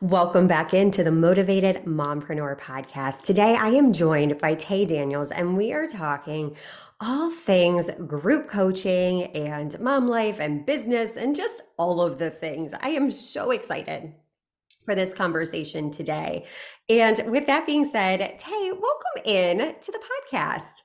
Welcome back into the Motivated Mompreneur podcast. Today I am joined by Tay Daniels and we are talking all things group coaching and mom life and business and just all of the things. I am so excited for this conversation today. And with that being said, Tay, welcome in to the podcast.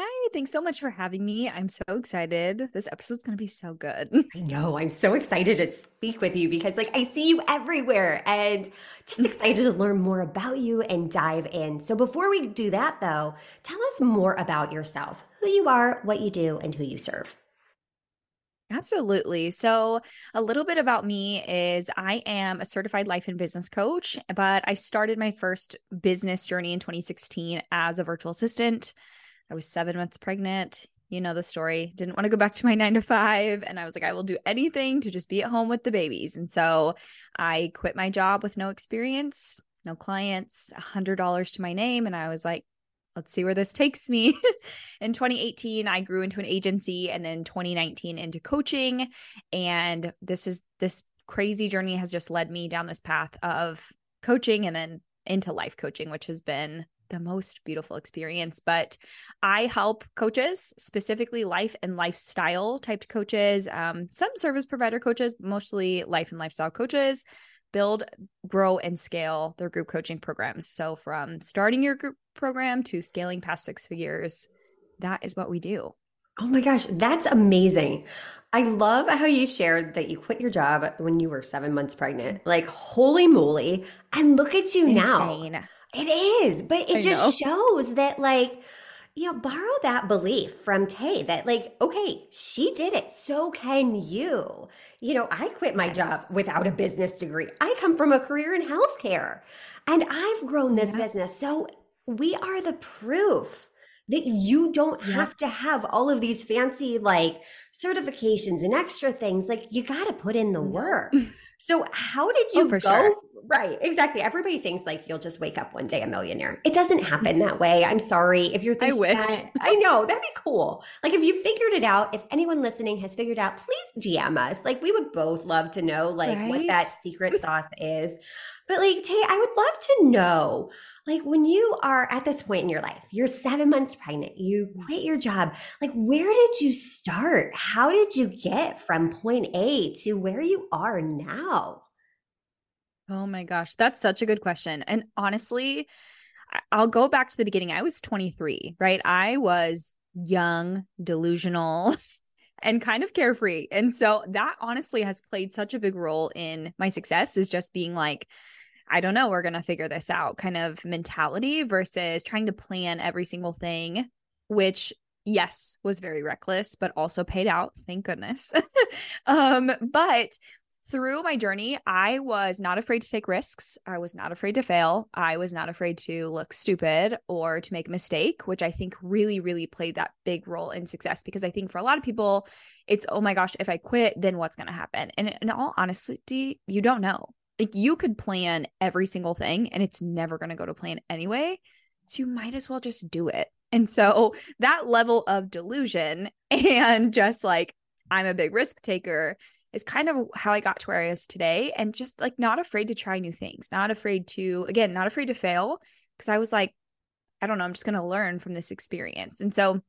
Hi, thanks so much for having me. I'm so excited. This episode's going to be so good. I know. I'm so excited to speak with you because like I see you everywhere and just excited to learn more about you and dive in. So before we do that though, tell us more about yourself, who you are, what you do, and who you serve. Absolutely. So, a little bit about me is I am a certified life and business coach, but I started my first business journey in 2016 as a virtual assistant. I was seven months pregnant. You know the story. Didn't want to go back to my nine to five. And I was like, I will do anything to just be at home with the babies. And so I quit my job with no experience, no clients, a hundred dollars to my name. And I was like, let's see where this takes me. in 2018, I grew into an agency and then 2019 into coaching. And this is this crazy journey has just led me down this path of coaching and then into life coaching, which has been the most beautiful experience. But I help coaches, specifically life and lifestyle type coaches, um, some service provider coaches, mostly life and lifestyle coaches, build, grow, and scale their group coaching programs. So from starting your group program to scaling past six figures, that is what we do. Oh my gosh, that's amazing. I love how you shared that you quit your job when you were seven months pregnant. Like, holy moly. And look at you Insane. now. It is, but it I just know. shows that like you know, borrow that belief from Tay that like, okay, she did it, so can you. You know, I quit my yes. job without a business degree. I come from a career in healthcare and I've grown this yeah. business. So we are the proof that you don't yeah. have to have all of these fancy like certifications and extra things. Like you got to put in the work. So how did oh, you oh, go? Sure. Right, exactly. Everybody thinks like you'll just wake up one day a millionaire. It doesn't happen that way. I'm sorry if you're thinking I wish. That, I know that'd be cool. Like if you figured it out, if anyone listening has figured out, please DM us. Like we would both love to know like right? what that secret sauce is. But like Tay, I would love to know like when you are at this point in your life, you're seven months pregnant, you quit your job, like where did you start? How did you get from point A to where you are now? Oh my gosh, that's such a good question. And honestly, I'll go back to the beginning. I was 23, right? I was young, delusional, and kind of carefree. And so that honestly has played such a big role in my success is just being like, I don't know, we're going to figure this out kind of mentality versus trying to plan every single thing, which yes, was very reckless, but also paid out. Thank goodness. um, but through my journey, I was not afraid to take risks. I was not afraid to fail. I was not afraid to look stupid or to make a mistake, which I think really, really played that big role in success. Because I think for a lot of people, it's, oh my gosh, if I quit, then what's going to happen? And in all honesty, you don't know like you could plan every single thing and it's never going to go to plan anyway. So you might as well just do it. And so that level of delusion and just like, I'm a big risk taker is kind of how I got to where I is today. And just like not afraid to try new things, not afraid to, again, not afraid to fail. Cause I was like, I don't know, I'm just going to learn from this experience. And so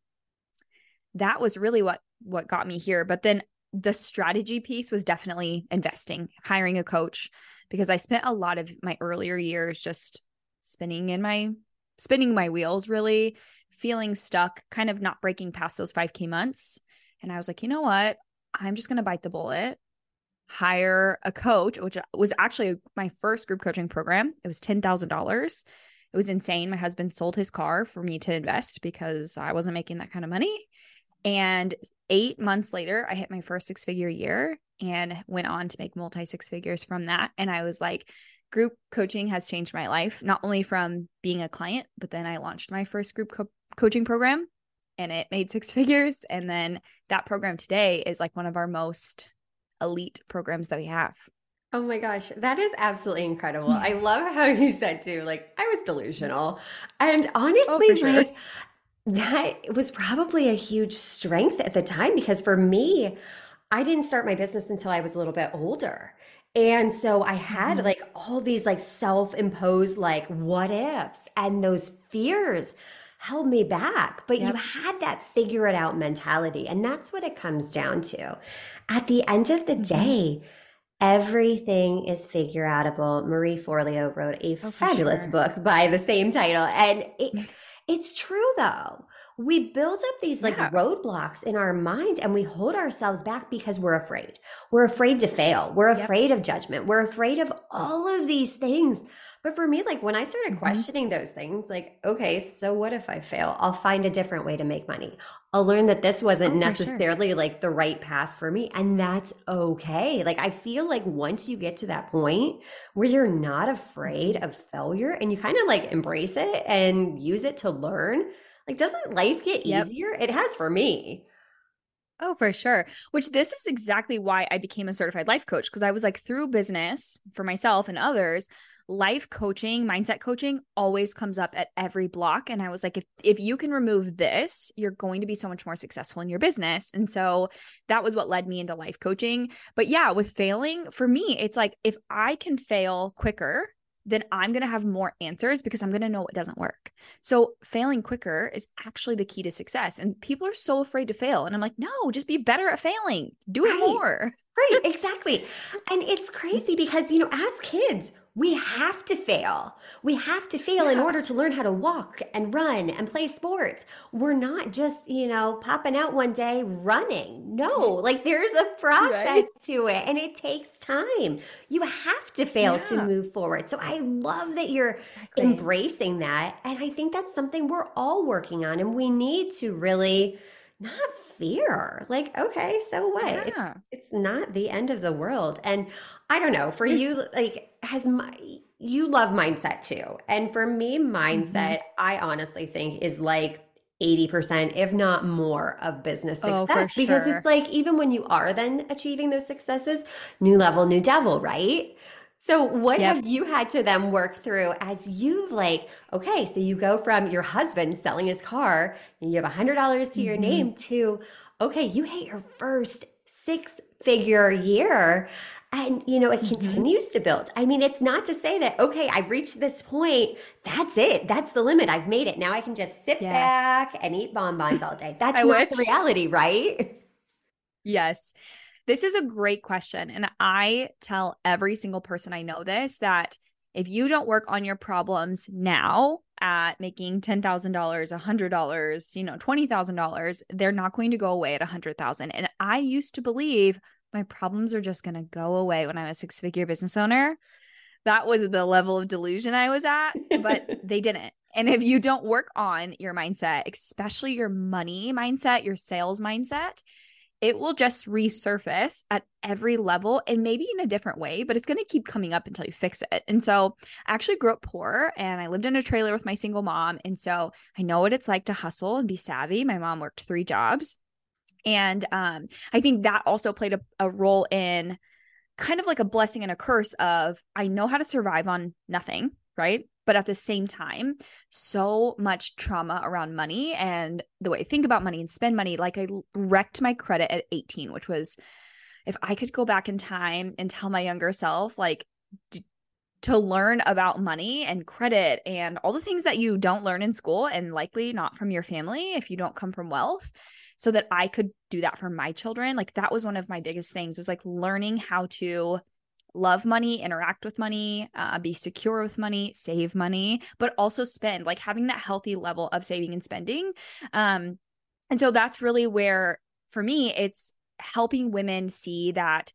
that was really what what got me here. But then the strategy piece was definitely investing, hiring a coach, because I spent a lot of my earlier years just spinning in my spinning my wheels really feeling stuck kind of not breaking past those 5k months. And I was like you know what? I'm just going to bite the bullet hire a coach which was actually my first group coaching program. It was $10,000 it was insane. My husband sold his car for me to invest because I wasn't making that kind of money and 8 months later I hit my first six figure year and went on to make multi six figures from that. And I was like, group coaching has changed my life, not only from being a client, but then I launched my first group co- coaching program and it made six figures. And then that program today is like one of our most elite programs that we have. Oh my gosh, that is absolutely incredible. I love how you said too, like I was delusional. And oh, honestly, oh, sure. like that was probably a huge strength at the time because for me, I didn't start my business until I was a little bit older. And so I had mm-hmm. like all these like self-imposed like what ifs and those fears held me back. But yep. you had that figure it out mentality. And that's what it comes down to. At the end of the mm-hmm. day, everything is figure outable. Marie Forleo wrote a oh, fabulous sure. book by the same title. And it. it's true though we build up these like yeah. roadblocks in our mind and we hold ourselves back because we're afraid. We're afraid to fail. We're afraid yep. of judgment. We're afraid of all of these things. But for me, like when I started mm-hmm. questioning those things, like, okay, so what if I fail? I'll find a different way to make money. I'll learn that this wasn't oh, necessarily sure. like the right path for me. And that's okay. Like, I feel like once you get to that point where you're not afraid of failure and you kind of like embrace it and use it to learn, like, doesn't life get yep. easier? It has for me. Oh, for sure. Which this is exactly why I became a certified life coach because I was like through business for myself and others, life coaching, mindset coaching always comes up at every block and I was like if if you can remove this, you're going to be so much more successful in your business. And so that was what led me into life coaching. But yeah, with failing, for me, it's like if I can fail quicker then I'm going to have more answers because I'm going to know what doesn't work. So, failing quicker is actually the key to success. And people are so afraid to fail. And I'm like, no, just be better at failing, do it right. more. right, exactly. And it's crazy because, you know, as kids, we have to fail. We have to fail yeah. in order to learn how to walk and run and play sports. We're not just, you know, popping out one day running. No, like there's a process right? to it and it takes time. You have to fail yeah. to move forward. So I love that you're exactly. embracing that. And I think that's something we're all working on and we need to really not fear. Like, okay, so what? Yeah. It's, it's not the end of the world. And I don't know, for you, like, has my, you love mindset too. And for me, mindset, mm-hmm. I honestly think is like 80%, if not more, of business oh, success. Oh, because sure. it's like, even when you are then achieving those successes, new level, new devil, right? So, what yep. have you had to then work through as you've like, okay, so you go from your husband selling his car and you have a $100 to mm-hmm. your name to, okay, you hit your first six figure year and you know it mm-hmm. continues to build i mean it's not to say that okay i've reached this point that's it that's the limit i've made it now i can just sit yes. back and eat bonbons all day that's not the reality right yes this is a great question. And I tell every single person I know this that if you don't work on your problems now at making $10,000, $100, you know, $20,000, they're not going to go away at 100,000. And I used to believe my problems are just going to go away when I'm a six figure business owner. That was the level of delusion I was at, but they didn't. And if you don't work on your mindset, especially your money mindset, your sales mindset, it will just resurface at every level and maybe in a different way, but it's going to keep coming up until you fix it. And so I actually grew up poor and I lived in a trailer with my single mom. And so I know what it's like to hustle and be savvy. My mom worked three jobs. And um, I think that also played a, a role in kind of like a blessing and a curse of I know how to survive on nothing, right? but at the same time so much trauma around money and the way i think about money and spend money like i wrecked my credit at 18 which was if i could go back in time and tell my younger self like to learn about money and credit and all the things that you don't learn in school and likely not from your family if you don't come from wealth so that I could do that for my children like that was one of my biggest things was like learning how to love money, interact with money, uh, be secure with money, save money, but also spend, like having that healthy level of saving and spending. Um, and so that's really where, for me, it's helping women see that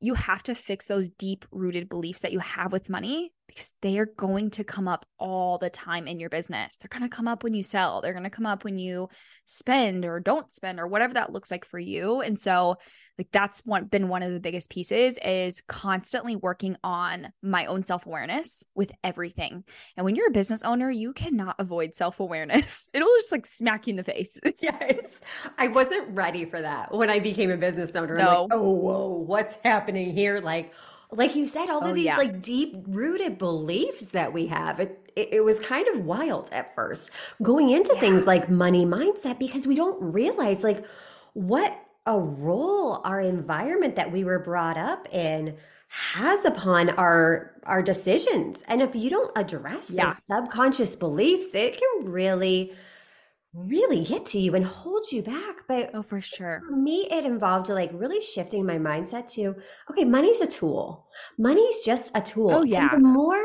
you have to fix those deep rooted beliefs that you have with money because they are going to come up all the time in your business. They're going to come up when you sell, they're going to come up when you spend or don't spend or whatever that looks like for you. And so, like, that's one been one of the biggest pieces is constantly working on my own self awareness with everything. And when you're a business owner, you cannot avoid self awareness, it'll just like smack you in the face. yes. I wasn't ready for that when I became a business owner. No. Like, oh, whoa, what's happening here? Like, like you said, all of oh, these yeah. like deep rooted beliefs that we have. It, it, it was kind of wild at first going into yeah. things like money mindset because we don't realize like what a role our environment that we were brought up in has upon our our decisions. And if you don't address yeah. those subconscious beliefs, it can really really get to you and hold you back. But oh, for sure. For me, it involved like really shifting my mindset to okay, money's a tool. Money's just a tool. Oh, yeah. And the more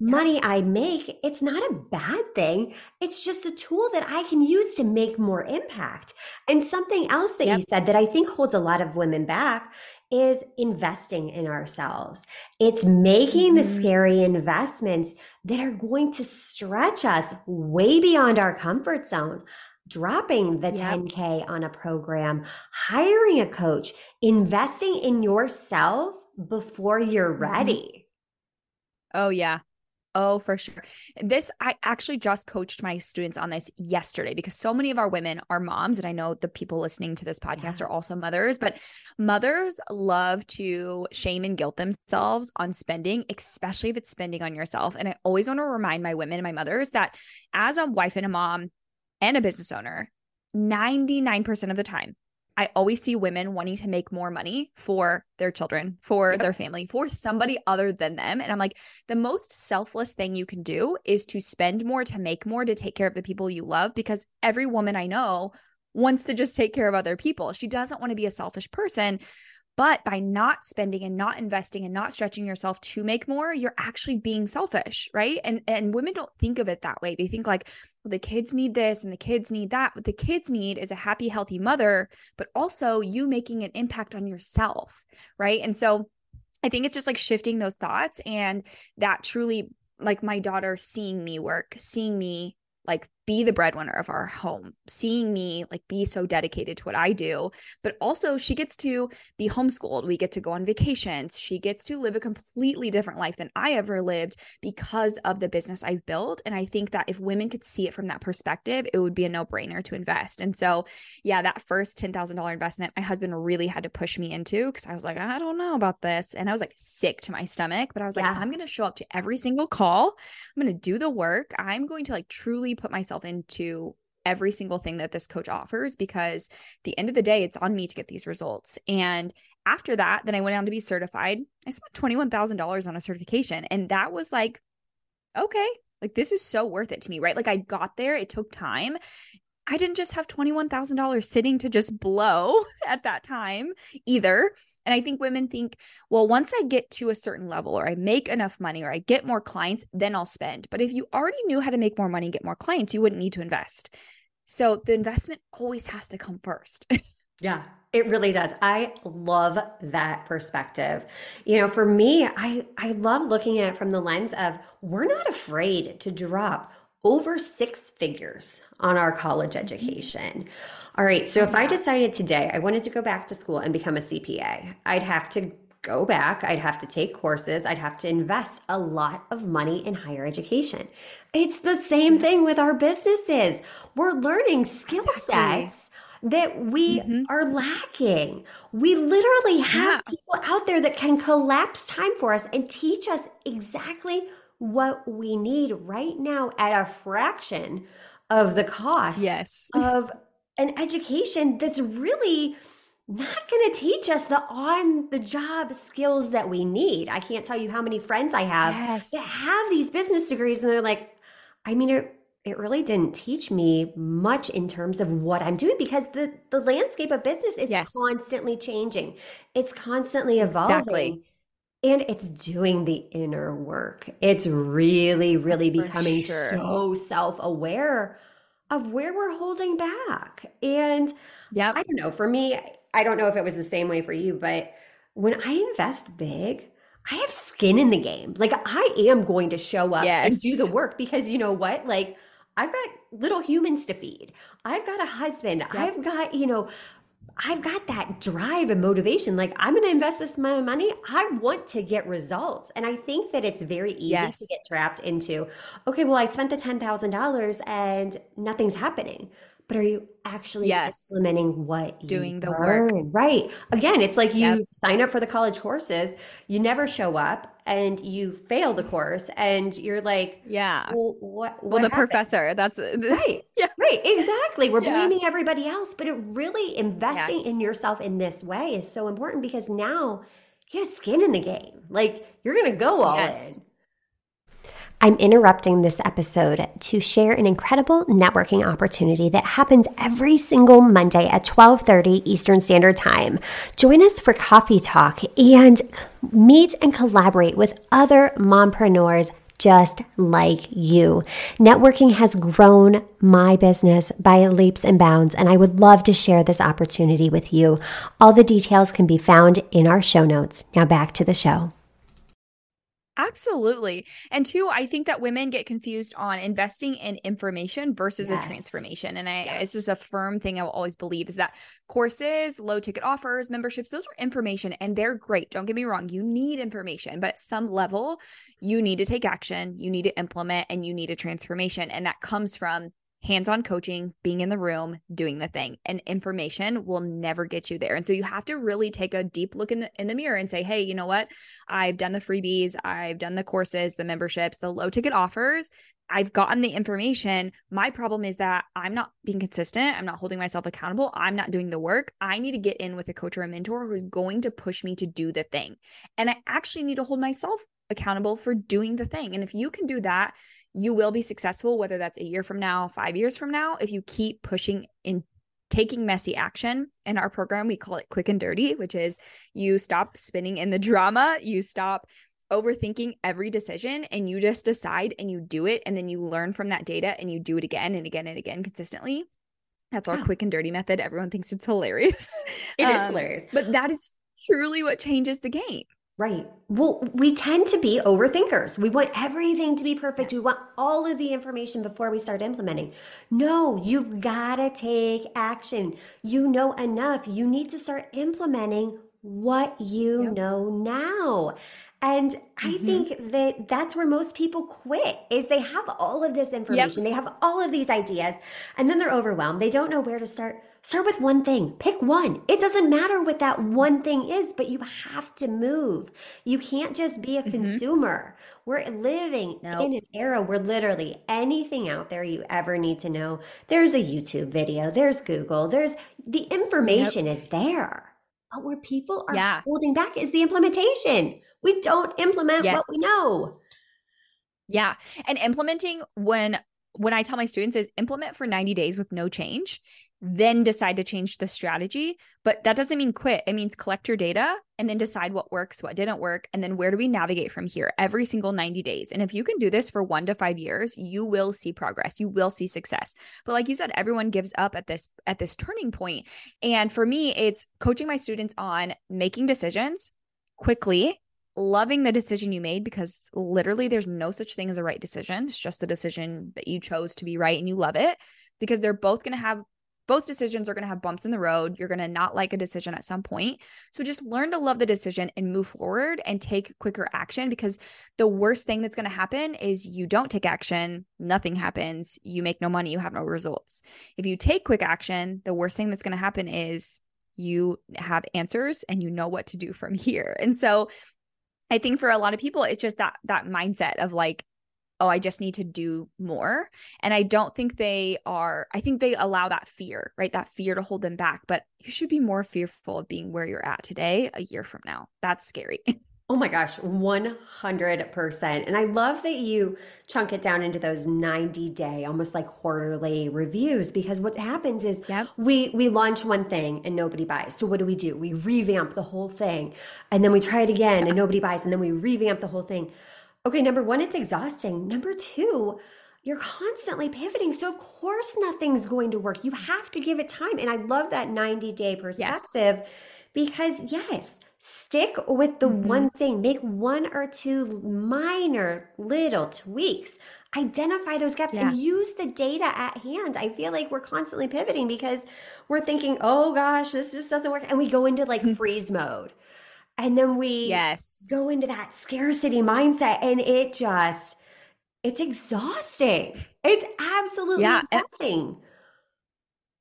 money I make, it's not a bad thing. It's just a tool that I can use to make more impact. And something else that yep. you said that I think holds a lot of women back is investing in ourselves. It's making mm-hmm. the scary investments that are going to stretch us way beyond our comfort zone. Dropping the yep. 10K on a program, hiring a coach, investing in yourself before you're mm-hmm. ready. Oh, yeah. Oh, for sure. This, I actually just coached my students on this yesterday because so many of our women are moms. And I know the people listening to this podcast are also mothers, but mothers love to shame and guilt themselves on spending, especially if it's spending on yourself. And I always want to remind my women and my mothers that as a wife and a mom and a business owner, 99% of the time, I always see women wanting to make more money for their children, for yep. their family, for somebody other than them. And I'm like, the most selfless thing you can do is to spend more, to make more, to take care of the people you love, because every woman I know wants to just take care of other people. She doesn't want to be a selfish person. But by not spending and not investing and not stretching yourself to make more, you're actually being selfish, right? And and women don't think of it that way. They think like, well, the kids need this and the kids need that. What the kids need is a happy, healthy mother, but also you making an impact on yourself, right? And so I think it's just like shifting those thoughts and that truly like my daughter seeing me work, seeing me like be the breadwinner of our home, seeing me like be so dedicated to what I do. But also, she gets to be homeschooled. We get to go on vacations. She gets to live a completely different life than I ever lived because of the business I've built. And I think that if women could see it from that perspective, it would be a no brainer to invest. And so, yeah, that first $10,000 investment, my husband really had to push me into because I was like, I don't know about this. And I was like sick to my stomach, but I was like, yeah. I'm going to show up to every single call. I'm going to do the work. I'm going to like truly put myself myself into every single thing that this coach offers because the end of the day it's on me to get these results. And after that then i went on to be certified. I spent $21000 on a certification and that was like okay like this is so worth it to me right? Like i got there it took time I didn't just have $21,000 sitting to just blow at that time either. And I think women think, well, once I get to a certain level or I make enough money or I get more clients, then I'll spend. But if you already knew how to make more money and get more clients, you wouldn't need to invest. So the investment always has to come first. yeah, it really does. I love that perspective. You know, for me, I I love looking at it from the lens of we're not afraid to drop over six figures on our college education. All right, so if I decided today I wanted to go back to school and become a CPA, I'd have to go back, I'd have to take courses, I'd have to invest a lot of money in higher education. It's the same thing with our businesses. We're learning skill exactly. sets that we mm-hmm. are lacking. We literally have yeah. people out there that can collapse time for us and teach us exactly what we need right now at a fraction of the cost yes. of an education that's really not going to teach us the on the job skills that we need. I can't tell you how many friends I have yes. that have these business degrees and they're like, I mean, it, it really didn't teach me much in terms of what I'm doing because the, the landscape of business is yes. constantly changing. It's constantly evolving. Exactly and it's doing the inner work. It's really, really For becoming sure. so self aware of where we're holding back. And yeah, I don't know. For me, I don't know if it was the same way for you, but when I invest big, I have skin in the game. Like I am going to show up yes. and do the work because you know what? Like I've got little humans to feed. I've got a husband. Yep. I've got, you know, I've got that drive and motivation. Like, I'm going to invest this amount of money. I want to get results. And I think that it's very easy yes. to get trapped into, okay, well, I spent the $10,000 and nothing's happening but are you actually yes. implementing what you're doing the work right again it's like you yep. sign up for the college courses you never show up and you fail the course and you're like yeah well what, what well the happened? professor that's right yeah right exactly we're yeah. blaming everybody else but it really investing yes. in yourself in this way is so important because now you have skin in the game like you're gonna go all yes. in I'm interrupting this episode to share an incredible networking opportunity that happens every single Monday at 12:30 Eastern Standard Time. Join us for coffee talk and meet and collaborate with other mompreneurs just like you. Networking has grown my business by leaps and bounds, and I would love to share this opportunity with you. All the details can be found in our show notes. Now back to the show. Absolutely. And two, I think that women get confused on investing in information versus yes. a transformation. And I yes. this is a firm thing I will always believe is that courses, low ticket offers, memberships, those are information and they're great. Don't get me wrong. You need information, but at some level, you need to take action, you need to implement, and you need a transformation. And that comes from hands-on coaching, being in the room, doing the thing. And information will never get you there. And so you have to really take a deep look in the in the mirror and say, "Hey, you know what? I've done the freebies, I've done the courses, the memberships, the low ticket offers. I've gotten the information. My problem is that I'm not being consistent. I'm not holding myself accountable. I'm not doing the work. I need to get in with a coach or a mentor who's going to push me to do the thing. And I actually need to hold myself accountable for doing the thing. And if you can do that, you will be successful, whether that's a year from now, five years from now, if you keep pushing in taking messy action. In our program, we call it quick and dirty, which is you stop spinning in the drama, you stop overthinking every decision and you just decide and you do it and then you learn from that data and you do it again and again and again consistently. That's our quick and dirty method. Everyone thinks it's hilarious. It um, is hilarious. But that is truly what changes the game. Right. Well, we tend to be overthinkers. We want everything to be perfect. Yes. We want all of the information before we start implementing. No, you've got to take action. You know enough. You need to start implementing what you yep. know now. And I mm-hmm. think that that's where most people quit is they have all of this information. Yep. They have all of these ideas and then they're overwhelmed. They don't know where to start. Start with one thing. Pick one. It doesn't matter what that one thing is, but you have to move. You can't just be a mm-hmm. consumer. We're living nope. in an era where literally anything out there you ever need to know, there's a YouTube video, there's Google, there's the information yep. is there. But where people are yeah. holding back is the implementation. We don't implement yes. what we know. Yeah. And implementing when when I tell my students is implement for 90 days with no change, then decide to change the strategy. But that doesn't mean quit. It means collect your data and then decide what works, what didn't work, and then where do we navigate from here every single 90 days. And if you can do this for 1 to 5 years, you will see progress. You will see success. But like you said, everyone gives up at this at this turning point. And for me, it's coaching my students on making decisions quickly loving the decision you made because literally there's no such thing as a right decision. It's just the decision that you chose to be right and you love it because they're both going to have both decisions are going to have bumps in the road. You're going to not like a decision at some point. So just learn to love the decision and move forward and take quicker action because the worst thing that's going to happen is you don't take action, nothing happens, you make no money, you have no results. If you take quick action, the worst thing that's going to happen is you have answers and you know what to do from here. And so I think for a lot of people, it's just that that mindset of like, oh, I just need to do more. And I don't think they are, I think they allow that fear, right? That fear to hold them back. But you should be more fearful of being where you're at today a year from now. That's scary. Oh my gosh, 100%. And I love that you chunk it down into those 90 day, almost like quarterly reviews because what happens is yep. we we launch one thing and nobody buys. So what do we do? We revamp the whole thing. And then we try it again and nobody buys and then we revamp the whole thing. Okay, number 1 it's exhausting. Number 2, you're constantly pivoting. So, of course, nothing's going to work. You have to give it time. And I love that 90 day perspective yes. because, yes, stick with the mm-hmm. one thing, make one or two minor little tweaks, identify those gaps yeah. and use the data at hand. I feel like we're constantly pivoting because we're thinking, oh gosh, this just doesn't work. And we go into like mm-hmm. freeze mode. And then we yes. go into that scarcity mindset and it just, it's exhausting. It's absolutely yeah. exhausting. And-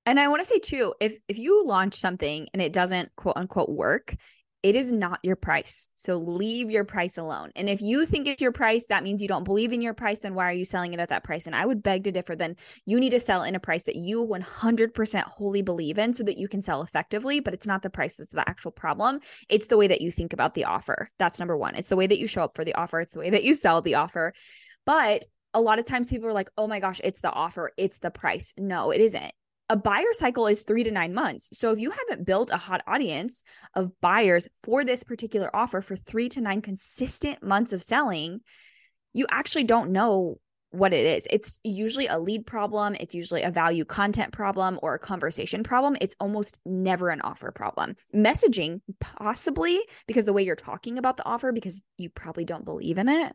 and I want to say too, if if you launch something and it doesn't quote unquote work, it is not your price. So leave your price alone. And if you think it's your price, that means you don't believe in your price, then why are you selling it at that price? And I would beg to differ. Then you need to sell in a price that you 100% wholly believe in so that you can sell effectively. But it's not the price that's the actual problem. It's the way that you think about the offer. That's number one. It's the way that you show up for the offer, it's the way that you sell the offer. But a lot of times people are like, oh my gosh, it's the offer, it's the price. No, it isn't a buyer cycle is three to nine months. So if you haven't built a hot audience of buyers for this particular offer for three to nine consistent months of selling, you actually don't know what it is. It's usually a lead problem, it's usually a value content problem or a conversation problem. It's almost never an offer problem. Messaging, possibly because the way you're talking about the offer, because you probably don't believe in it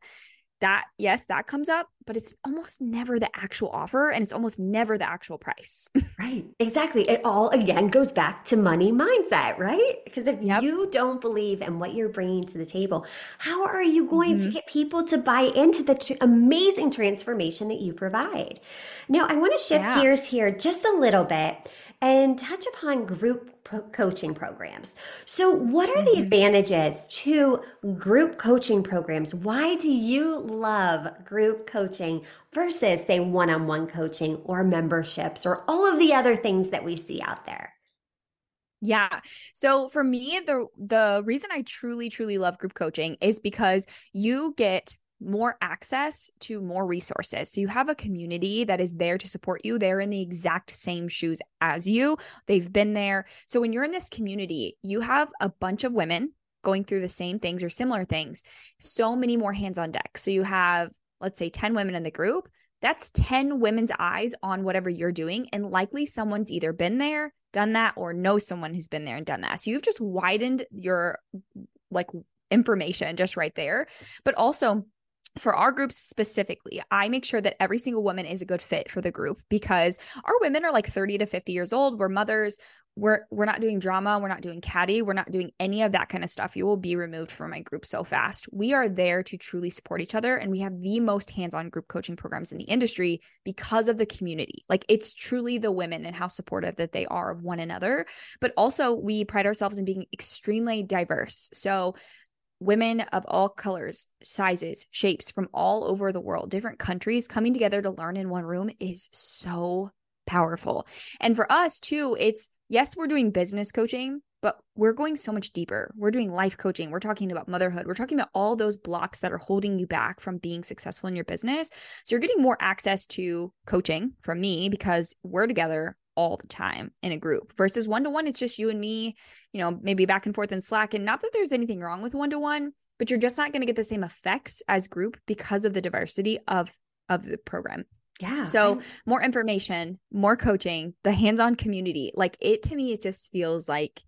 that yes that comes up but it's almost never the actual offer and it's almost never the actual price right exactly it all again goes back to money mindset right because if yep. you don't believe in what you're bringing to the table how are you going mm-hmm. to get people to buy into the tr- amazing transformation that you provide now i want to shift yeah. gears here just a little bit and touch upon group coaching programs. So, what are the mm-hmm. advantages to group coaching programs? Why do you love group coaching versus, say, one on one coaching or memberships or all of the other things that we see out there? Yeah. So for me, the the reason I truly, truly love group coaching is because you get more access to more resources. So you have a community that is there to support you. They're in the exact same shoes as you. They've been there. So when you're in this community, you have a bunch of women going through the same things or similar things. So many more hands on deck. So you have let's say 10 women in the group. That's 10 women's eyes on whatever you're doing and likely someone's either been there, done that or knows someone who's been there and done that. So you've just widened your like information just right there. But also for our groups specifically, I make sure that every single woman is a good fit for the group because our women are like 30 to 50 years old. We're mothers. We're we're not doing drama, we're not doing catty, we're not doing any of that kind of stuff. You will be removed from my group so fast. We are there to truly support each other and we have the most hands-on group coaching programs in the industry because of the community. Like it's truly the women and how supportive that they are of one another, but also we pride ourselves in being extremely diverse. So women of all colors, sizes, shapes from all over the world, different countries coming together to learn in one room is so powerful. And for us too, it's yes, we're doing business coaching, but we're going so much deeper. We're doing life coaching. We're talking about motherhood. We're talking about all those blocks that are holding you back from being successful in your business. So you're getting more access to coaching from me because we're together all the time in a group versus one to one it's just you and me you know maybe back and forth in slack. And not that there's anything wrong with one to one but you're just not going to get the same effects as group because of the diversity of of the program. Yeah so more information more coaching the hands-on community like it to me it just feels like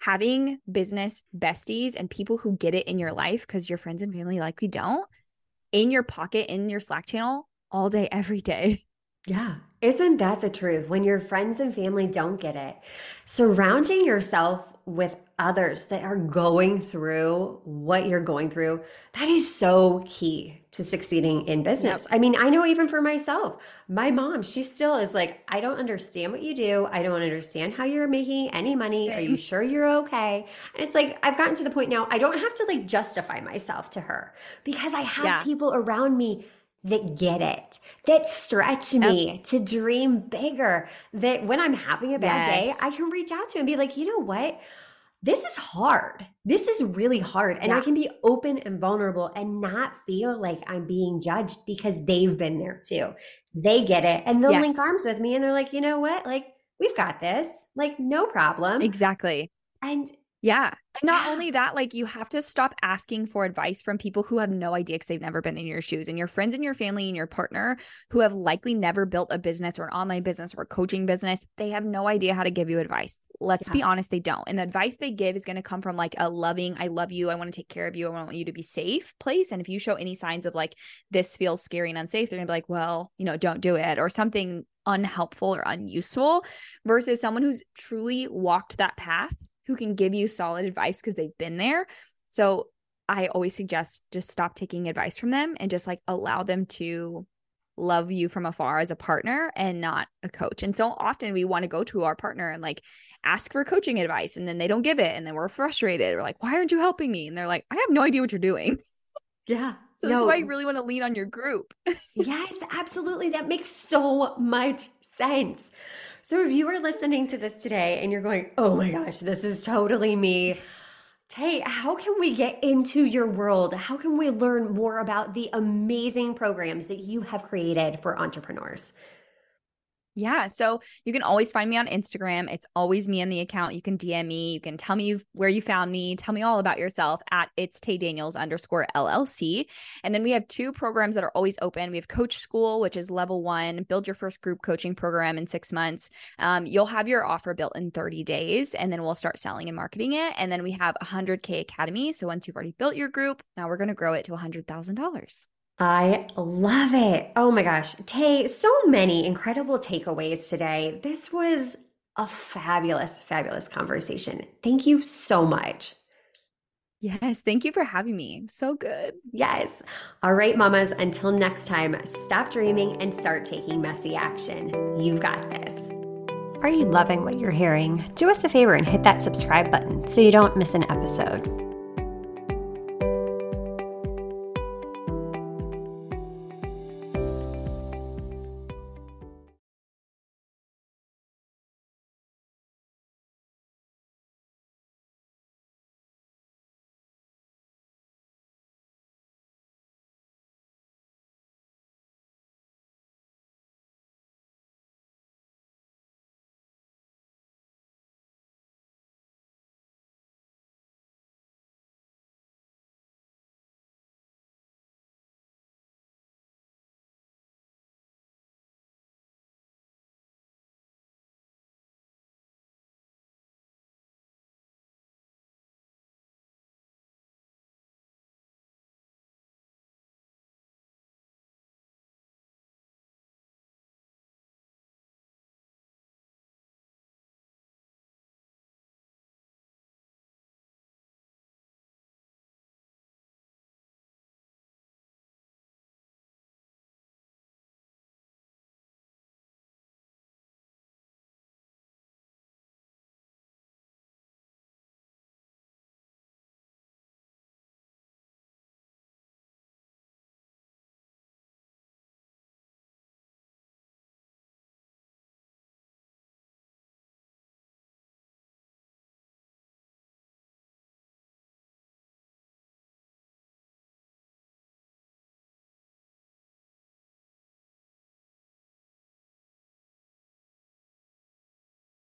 having business besties and people who get it in your life because your friends and family likely don't in your pocket in your slack channel all day every day. Yeah. Isn't that the truth? When your friends and family don't get it, surrounding yourself with others that are going through what you're going through, that is so key to succeeding in business. Yep. I mean, I know even for myself, my mom, she still is like, I don't understand what you do. I don't understand how you're making any money. Same. Are you sure you're okay? And it's like, I've gotten to the point now, I don't have to like justify myself to her because I have yeah. people around me that get it, that stretch me to dream bigger. That when I'm having a bad yes. day, I can reach out to and be like, you know what? This is hard. This is really hard. And yeah. I can be open and vulnerable and not feel like I'm being judged because they've been there too. They get it. And they'll yes. link arms with me and they're like, you know what? Like, we've got this. Like, no problem. Exactly. And Yeah. And not only that, like you have to stop asking for advice from people who have no idea because they've never been in your shoes and your friends and your family and your partner who have likely never built a business or an online business or a coaching business. They have no idea how to give you advice. Let's yeah. be honest, they don't. And the advice they give is going to come from like a loving, I love you. I want to take care of you. I want you to be safe place. And if you show any signs of like, this feels scary and unsafe, they're going to be like, well, you know, don't do it or something unhelpful or unuseful versus someone who's truly walked that path who can give you solid advice because they've been there. So I always suggest just stop taking advice from them and just like allow them to love you from afar as a partner and not a coach. And so often we want to go to our partner and like ask for coaching advice and then they don't give it and then we're frustrated. We're like, "Why aren't you helping me?" And they're like, "I have no idea what you're doing." Yeah. So no. this why you really want to lean on your group. yes, absolutely. That makes so much sense. So if you are listening to this today and you're going, oh my gosh, this is totally me. Tay, how can we get into your world? How can we learn more about the amazing programs that you have created for entrepreneurs? Yeah. So you can always find me on Instagram. It's always me in the account. You can DM me. You can tell me where you found me. Tell me all about yourself at it's Tay Daniels underscore LLC. And then we have two programs that are always open. We have Coach School, which is level one, build your first group coaching program in six months. Um, you'll have your offer built in 30 days, and then we'll start selling and marketing it. And then we have 100K Academy. So once you've already built your group, now we're going to grow it to $100,000. I love it. Oh my gosh. Tay, so many incredible takeaways today. This was a fabulous, fabulous conversation. Thank you so much. Yes, thank you for having me. So good. Yes. All right, mamas, until next time, stop dreaming and start taking messy action. You've got this. Are you loving what you're hearing? Do us a favor and hit that subscribe button so you don't miss an episode.